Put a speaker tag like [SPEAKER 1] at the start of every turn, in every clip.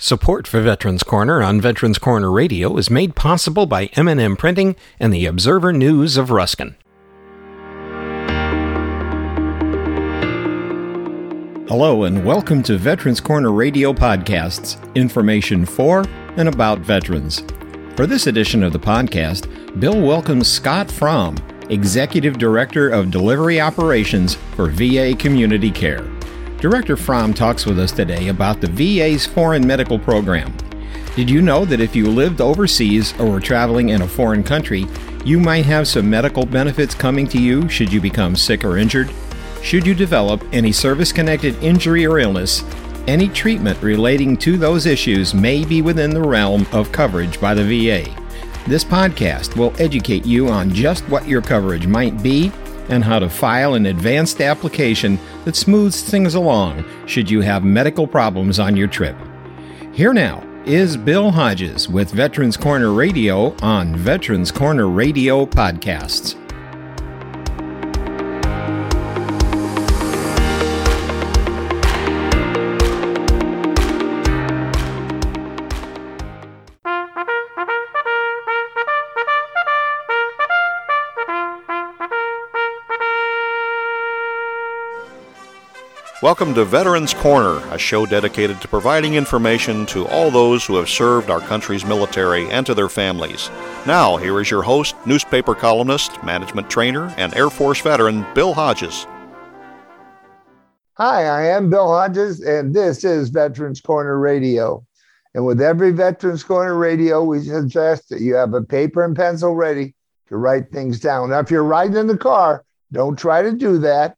[SPEAKER 1] Support for Veterans Corner on Veterans Corner Radio is made possible by M&M Printing and the Observer News of Ruskin. Hello and welcome to Veterans Corner Radio podcasts, information for and about veterans. For this edition of the podcast, Bill welcomes Scott Fromm, Executive Director of Delivery Operations for VA Community Care. Director Fromm talks with us today about the VA's foreign medical program. Did you know that if you lived overseas or were traveling in a foreign country, you might have some medical benefits coming to you should you become sick or injured? Should you develop any service connected injury or illness, any treatment relating to those issues may be within the realm of coverage by the VA. This podcast will educate you on just what your coverage might be and how to file an advanced application that smooths things along should you have medical problems on your trip. Here now is Bill Hodges with Veterans Corner Radio on Veterans Corner Radio Podcasts.
[SPEAKER 2] Welcome to Veterans Corner, a show dedicated to providing information to all those who have served our country's military and to their families. Now, here is your host, newspaper columnist, management trainer, and Air Force veteran, Bill Hodges.
[SPEAKER 3] Hi, I am Bill Hodges, and this is Veterans Corner Radio. And with every Veterans Corner Radio, we suggest that you have a paper and pencil ready to write things down. Now, if you're riding in the car, don't try to do that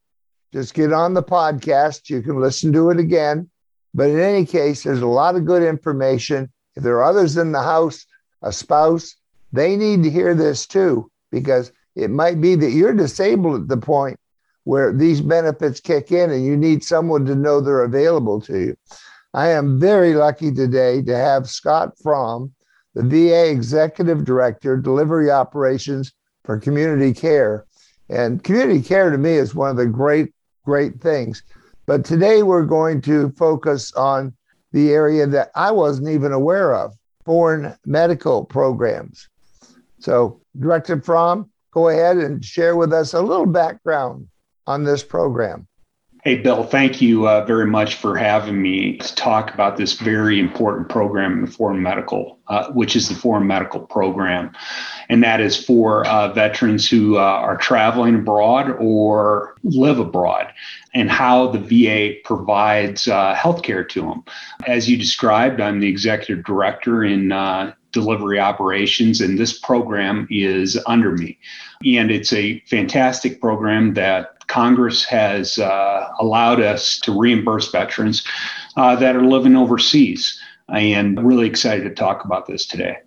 [SPEAKER 3] just get on the podcast. You can listen to it again. But in any case, there's a lot of good information. If there are others in the house, a spouse, they need to hear this too, because it might be that you're disabled at the point where these benefits kick in and you need someone to know they're available to you. I am very lucky today to have Scott Fromm, the VA Executive Director, Delivery Operations for Community Care. And community care to me is one of the great great things. But today we're going to focus on the area that I wasn't even aware of foreign medical programs. So, Director Fromm, go ahead and share with us a little background on this program.
[SPEAKER 4] Hey, Bill, thank you uh, very much for having me to talk about this very important program in the Foreign Medical, uh, which is the Foreign Medical Program. And that is for uh, veterans who uh, are traveling abroad or live abroad, and how the VA provides uh, health care to them. As you described, I'm the executive director in uh, delivery operations, and this program is under me. And it's a fantastic program that Congress has uh, allowed us to reimburse veterans uh, that are living overseas. And really excited to talk about this today.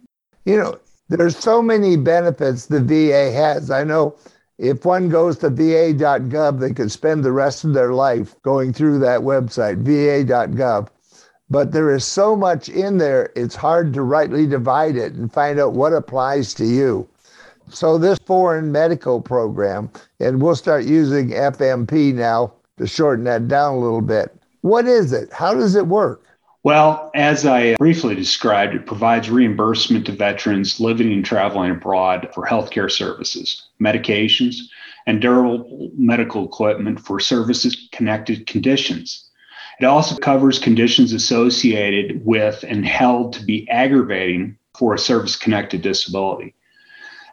[SPEAKER 3] You know, there's so many benefits the VA has. I know if one goes to va.gov, they could spend the rest of their life going through that website, va.gov. But there is so much in there, it's hard to rightly divide it and find out what applies to you. So, this foreign medical program, and we'll start using FMP now to shorten that down a little bit. What is it? How does it work?
[SPEAKER 4] Well, as I briefly described, it provides reimbursement to veterans living and traveling abroad for healthcare services, medications, and durable medical equipment for services connected conditions. It also covers conditions associated with and held to be aggravating for a service connected disability.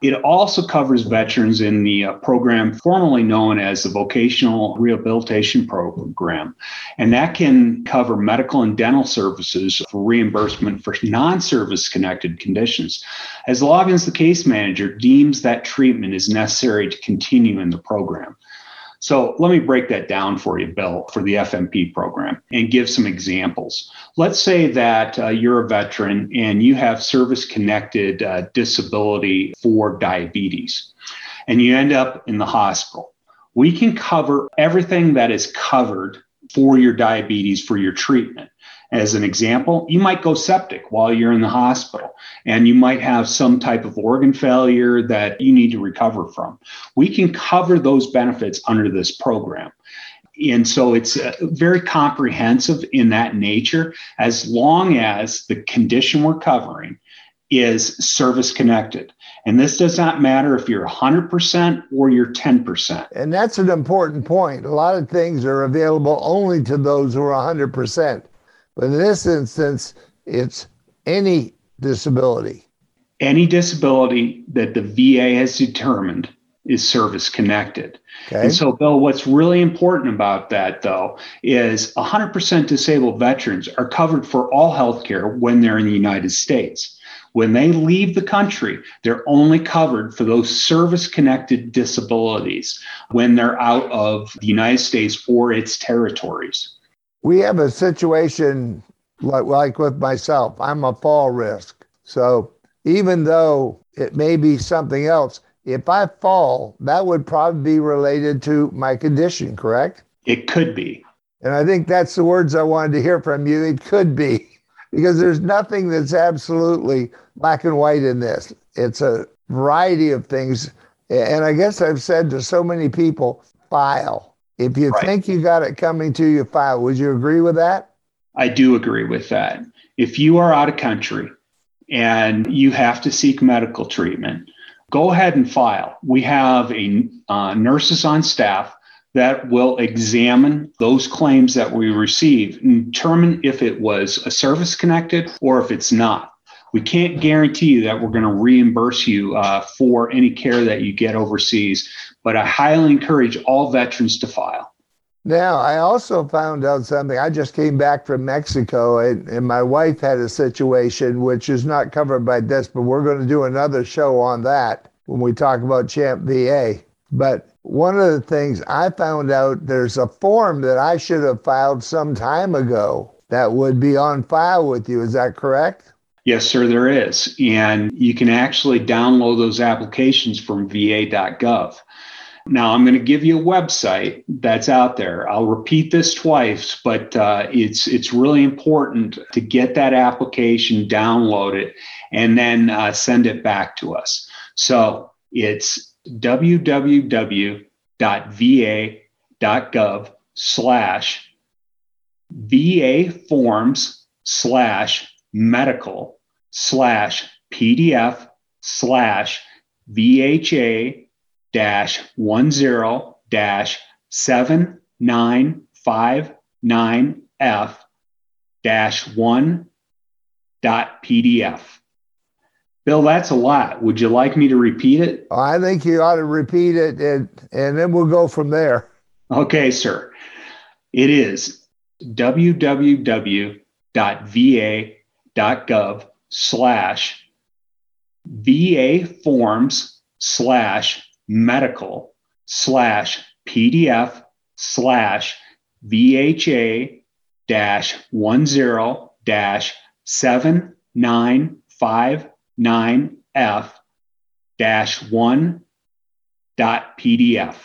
[SPEAKER 4] It also covers veterans in the uh, program formerly known as the Vocational Rehabilitation Program. And that can cover medical and dental services for reimbursement for non service connected conditions, as long as the case manager deems that treatment is necessary to continue in the program. So let me break that down for you, Bill, for the FMP program and give some examples. Let's say that uh, you're a veteran and you have service connected uh, disability for diabetes, and you end up in the hospital. We can cover everything that is covered for your diabetes for your treatment. As an example, you might go septic while you're in the hospital and you might have some type of organ failure that you need to recover from. We can cover those benefits under this program. And so it's uh, very comprehensive in that nature, as long as the condition we're covering is service connected. And this does not matter if you're 100% or you're 10%.
[SPEAKER 3] And that's an important point. A lot of things are available only to those who are 100%. But in this instance, it's any disability.
[SPEAKER 4] Any disability that the VA has determined is service connected. Okay. And so, Bill, what's really important about that, though, is 100% disabled veterans are covered for all health care when they're in the United States. When they leave the country, they're only covered for those service connected disabilities when they're out of the United States or its territories.
[SPEAKER 3] We have a situation like, like with myself, I'm a fall risk. So even though it may be something else, if I fall, that would probably be related to my condition, correct?
[SPEAKER 4] It could be.
[SPEAKER 3] And I think that's the words I wanted to hear from you. It could be because there's nothing that's absolutely black and white in this. It's a variety of things. And I guess I've said to so many people, file. If you right. think you got it coming to you, file. Would you agree with that?
[SPEAKER 4] I do agree with that. If you are out of country and you have to seek medical treatment, go ahead and file. We have a uh, nurses on staff that will examine those claims that we receive and determine if it was a service connected or if it's not. We can't guarantee that we're going to reimburse you uh, for any care that you get overseas, but I highly encourage all veterans to file.
[SPEAKER 3] Now, I also found out something. I just came back from Mexico, and, and my wife had a situation which is not covered by this, but we're going to do another show on that when we talk about Champ VA. But one of the things I found out there's a form that I should have filed some time ago that would be on file with you. Is that correct?
[SPEAKER 4] Yes, sir, there is. And you can actually download those applications from va.gov. Now, I'm going to give you a website that's out there. I'll repeat this twice, but uh, it's it's really important to get that application, download it, and then uh, send it back to us. So it's www.va.gov slash VA forms slash medical slash PDF slash VHA dash one zero dash seven nine five nine F dash one dot PDF. Bill, that's a lot. Would you like me to repeat it?
[SPEAKER 3] I think you ought to repeat it and, and then we'll go from there.
[SPEAKER 4] Okay, sir. It is www.va.gov slash VA forms slash medical slash PDF slash VHA dash one zero dash seven nine five nine F dash one dot PDF.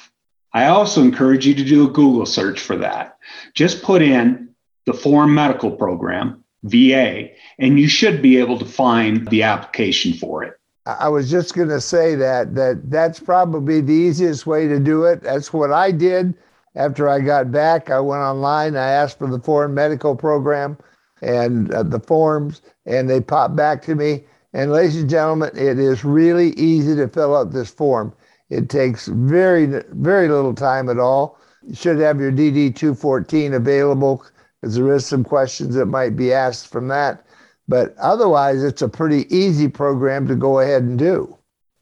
[SPEAKER 4] I also encourage you to do a Google search for that. Just put in the Foreign Medical Program, VA, and you should be able to find the application for it.
[SPEAKER 3] I was just going to say that that that's probably the easiest way to do it. That's what I did after I got back. I went online. I asked for the foreign medical program and uh, the forms, and they popped back to me. And ladies and gentlemen, it is really easy to fill out this form. It takes very very little time at all. You should have your DD 214 available because there is some questions that might be asked from that. But otherwise, it's a pretty easy program to go ahead and do.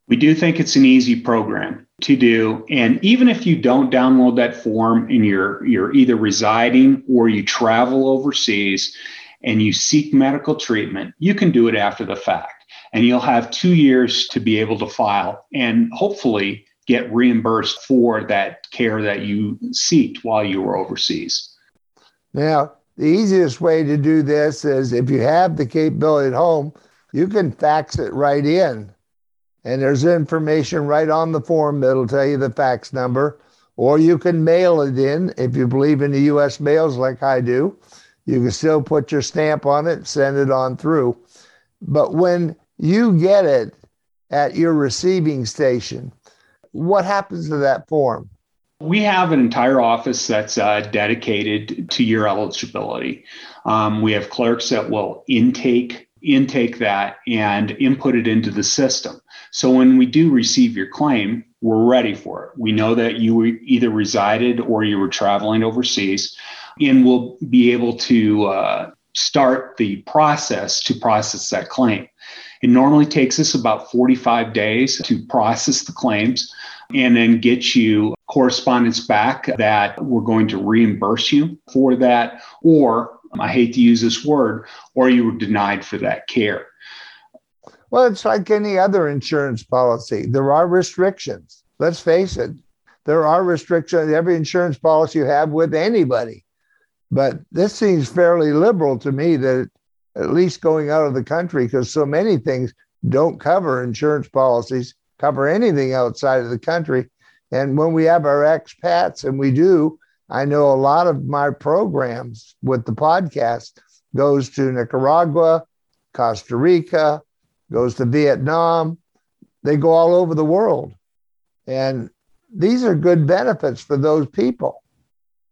[SPEAKER 4] We do think it's an easy program to do. And even if you don't download that form and you're, you're either residing or you travel overseas and you seek medical treatment, you can do it after the fact. And you'll have two years to be able to file and hopefully get reimbursed for that care that you seeked while you were overseas.
[SPEAKER 3] Now, the easiest way to do this is if you have the capability at home, you can fax it right in. And there's information right on the form that'll tell you the fax number. Or you can mail it in if you believe in the US mails like I do. You can still put your stamp on it, send it on through. But when you get it at your receiving station, what happens to that form?
[SPEAKER 4] We have an entire office that's uh, dedicated to your eligibility. Um, we have clerks that will intake intake that and input it into the system. So when we do receive your claim, we're ready for it. We know that you either resided or you were traveling overseas, and we'll be able to uh, start the process to process that claim. It normally takes us about 45 days to process the claims and then get you correspondence back that we're going to reimburse you for that, or um, I hate to use this word, or you were denied for that care.
[SPEAKER 3] Well, it's like any other insurance policy. There are restrictions. Let's face it, there are restrictions every insurance policy you have with anybody. But this seems fairly liberal to me that at least going out of the country, because so many things don't cover insurance policies, cover anything outside of the country. And when we have our expats, and we do, I know a lot of my programs with the podcast goes to Nicaragua, Costa Rica, goes to Vietnam. They go all over the world. And these are good benefits for those people.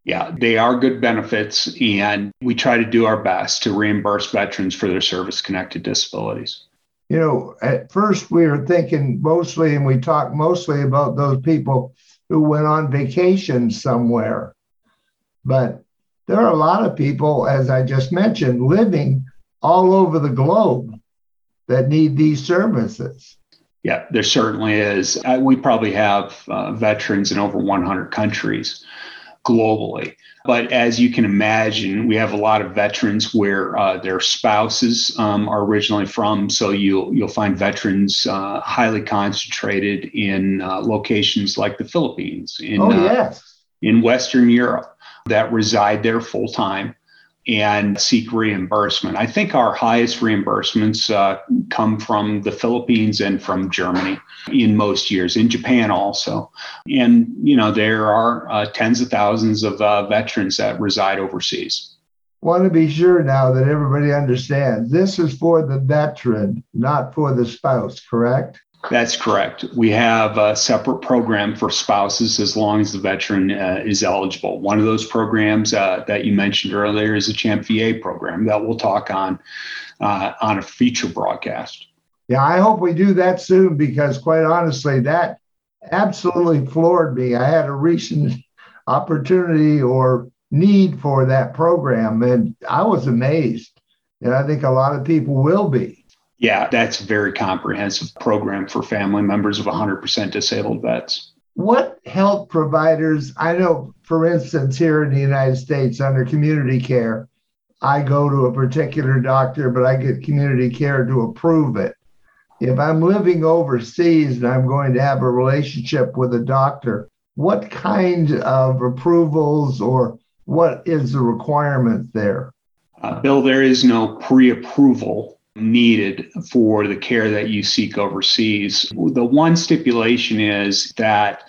[SPEAKER 4] Yeah, they are good benefits, and we try to do our best to reimburse veterans for their service connected disabilities.
[SPEAKER 3] You know, at first we were thinking mostly, and we talked mostly about those people who went on vacation somewhere. But there are a lot of people, as I just mentioned, living all over the globe that need these services.
[SPEAKER 4] Yeah, there certainly is. We probably have uh, veterans in over 100 countries globally. But as you can imagine, we have a lot of veterans where uh, their spouses um, are originally from. So you'll you'll find veterans uh, highly concentrated in uh, locations like the Philippines, in
[SPEAKER 3] oh, uh, yes.
[SPEAKER 4] in Western Europe, that reside there full time and seek reimbursement. I think our highest reimbursements uh, come from the Philippines and from Germany in most years, in Japan also. And, you know, there are uh, tens of thousands of uh, veterans that reside overseas.
[SPEAKER 3] Want to be sure now that everybody understands this is for the veteran, not for the spouse, correct?
[SPEAKER 4] That's correct. We have a separate program for spouses as long as the veteran uh, is eligible. One of those programs uh, that you mentioned earlier is the CHAMP VA program that we'll talk on uh, on a future broadcast.
[SPEAKER 3] Yeah, I hope we do that soon because, quite honestly, that absolutely floored me. I had a recent opportunity or need for that program, and I was amazed. And I think a lot of people will be.
[SPEAKER 4] Yeah, that's a very comprehensive program for family members of 100% disabled vets.
[SPEAKER 3] What health providers, I know, for instance, here in the United States under community care, I go to a particular doctor, but I get community care to approve it. If I'm living overseas and I'm going to have a relationship with a doctor, what kind of approvals or what is the requirement there?
[SPEAKER 4] Uh, Bill, there is no pre approval needed for the care that you seek overseas. The one stipulation is that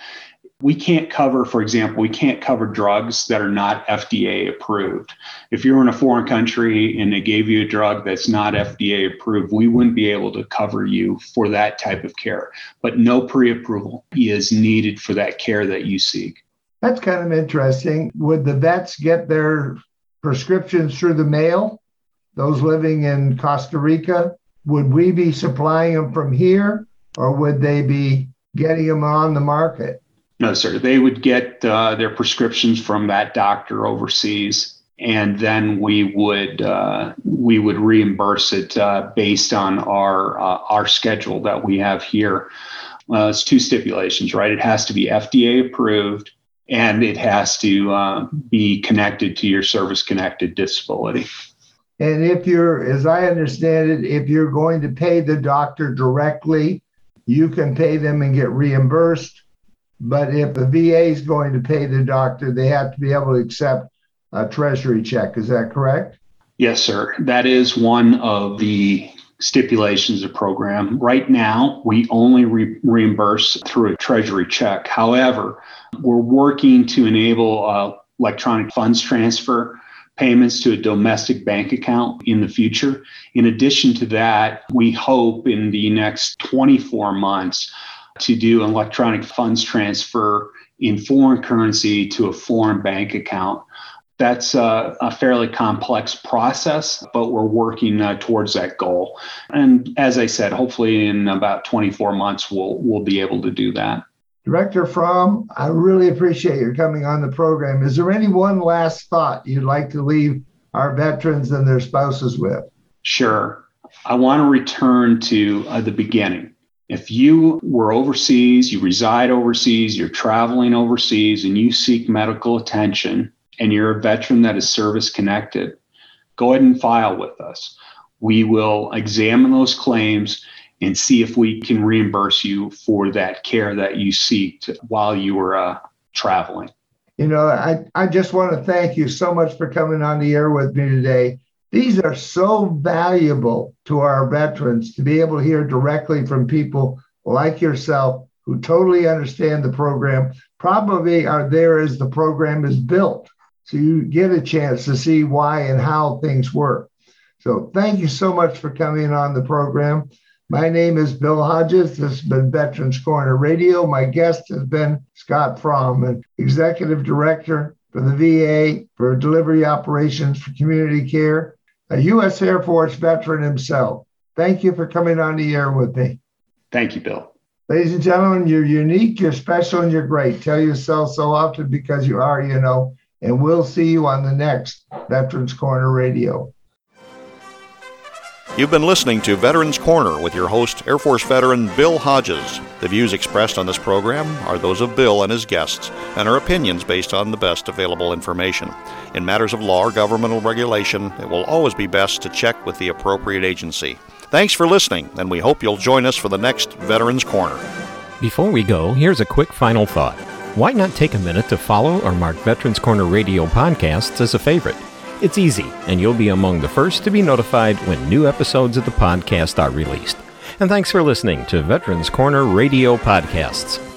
[SPEAKER 4] we can't cover, for example, we can't cover drugs that are not FDA approved. If you're in a foreign country and they gave you a drug that's not FDA approved, we wouldn't be able to cover you for that type of care. But no pre approval is needed for that care that you seek.
[SPEAKER 3] That's kind of interesting. Would the vets get their prescriptions through the mail? Those living in Costa Rica, would we be supplying them from here or would they be getting them on the market?
[SPEAKER 4] No, sir. They would get uh, their prescriptions from that doctor overseas, and then we would uh, we would reimburse it uh, based on our uh, our schedule that we have here. It's two stipulations, right? It has to be FDA approved, and it has to uh, be connected to your service connected disability.
[SPEAKER 3] And if you're, as I understand it, if you're going to pay the doctor directly, you can pay them and get reimbursed. But if the VA is going to pay the doctor, they have to be able to accept a treasury check. Is that correct?
[SPEAKER 4] Yes, sir. That is one of the stipulations of program. Right now, we only re- reimburse through a treasury check. However, we're working to enable uh, electronic funds transfer payments to a domestic bank account in the future. In addition to that, we hope in the next 24 months to do an electronic funds transfer in foreign currency to a foreign bank account. That's a, a fairly complex process, but we're working uh, towards that goal. And as I said, hopefully in about 24 months, we'll, we'll be able to do that.
[SPEAKER 3] Director Fromm, I really appreciate your coming on the program. Is there any one last thought you'd like to leave our veterans and their spouses with?
[SPEAKER 4] Sure. I want to return to uh, the beginning. If you were overseas, you reside overseas, you're traveling overseas, and you seek medical attention, and you're a veteran that is service connected, go ahead and file with us. We will examine those claims and see if we can reimburse you for that care that you seek while you were uh, traveling.
[SPEAKER 3] You know, I, I just want to thank you so much for coming on the air with me today. These are so valuable to our veterans to be able to hear directly from people like yourself who totally understand the program, probably are there as the program is built. So you get a chance to see why and how things work. So thank you so much for coming on the program. My name is Bill Hodges. This has been Veterans Corner Radio. My guest has been Scott Fromm, an Executive Director for the VA for Delivery Operations for Community Care, a U.S. Air Force veteran himself. Thank you for coming on the air with me.
[SPEAKER 4] Thank you, Bill.
[SPEAKER 3] Ladies and gentlemen, you're unique, you're special, and you're great. Tell yourself so often because you are, you know. And we'll see you on the next Veterans Corner Radio.
[SPEAKER 2] You've been listening to Veterans Corner with your host, Air Force veteran Bill Hodges. The views expressed on this program are those of Bill and his guests and are opinions based on the best available information. In matters of law or governmental regulation, it will always be best to check with the appropriate agency. Thanks for listening, and we hope you'll join us for the next Veterans Corner.
[SPEAKER 1] Before we go, here's a quick final thought. Why not take a minute to follow or mark Veterans Corner Radio podcasts as a favorite? It's easy, and you'll be among the first to be notified when new episodes of the podcast are released. And thanks for listening to Veterans Corner Radio Podcasts.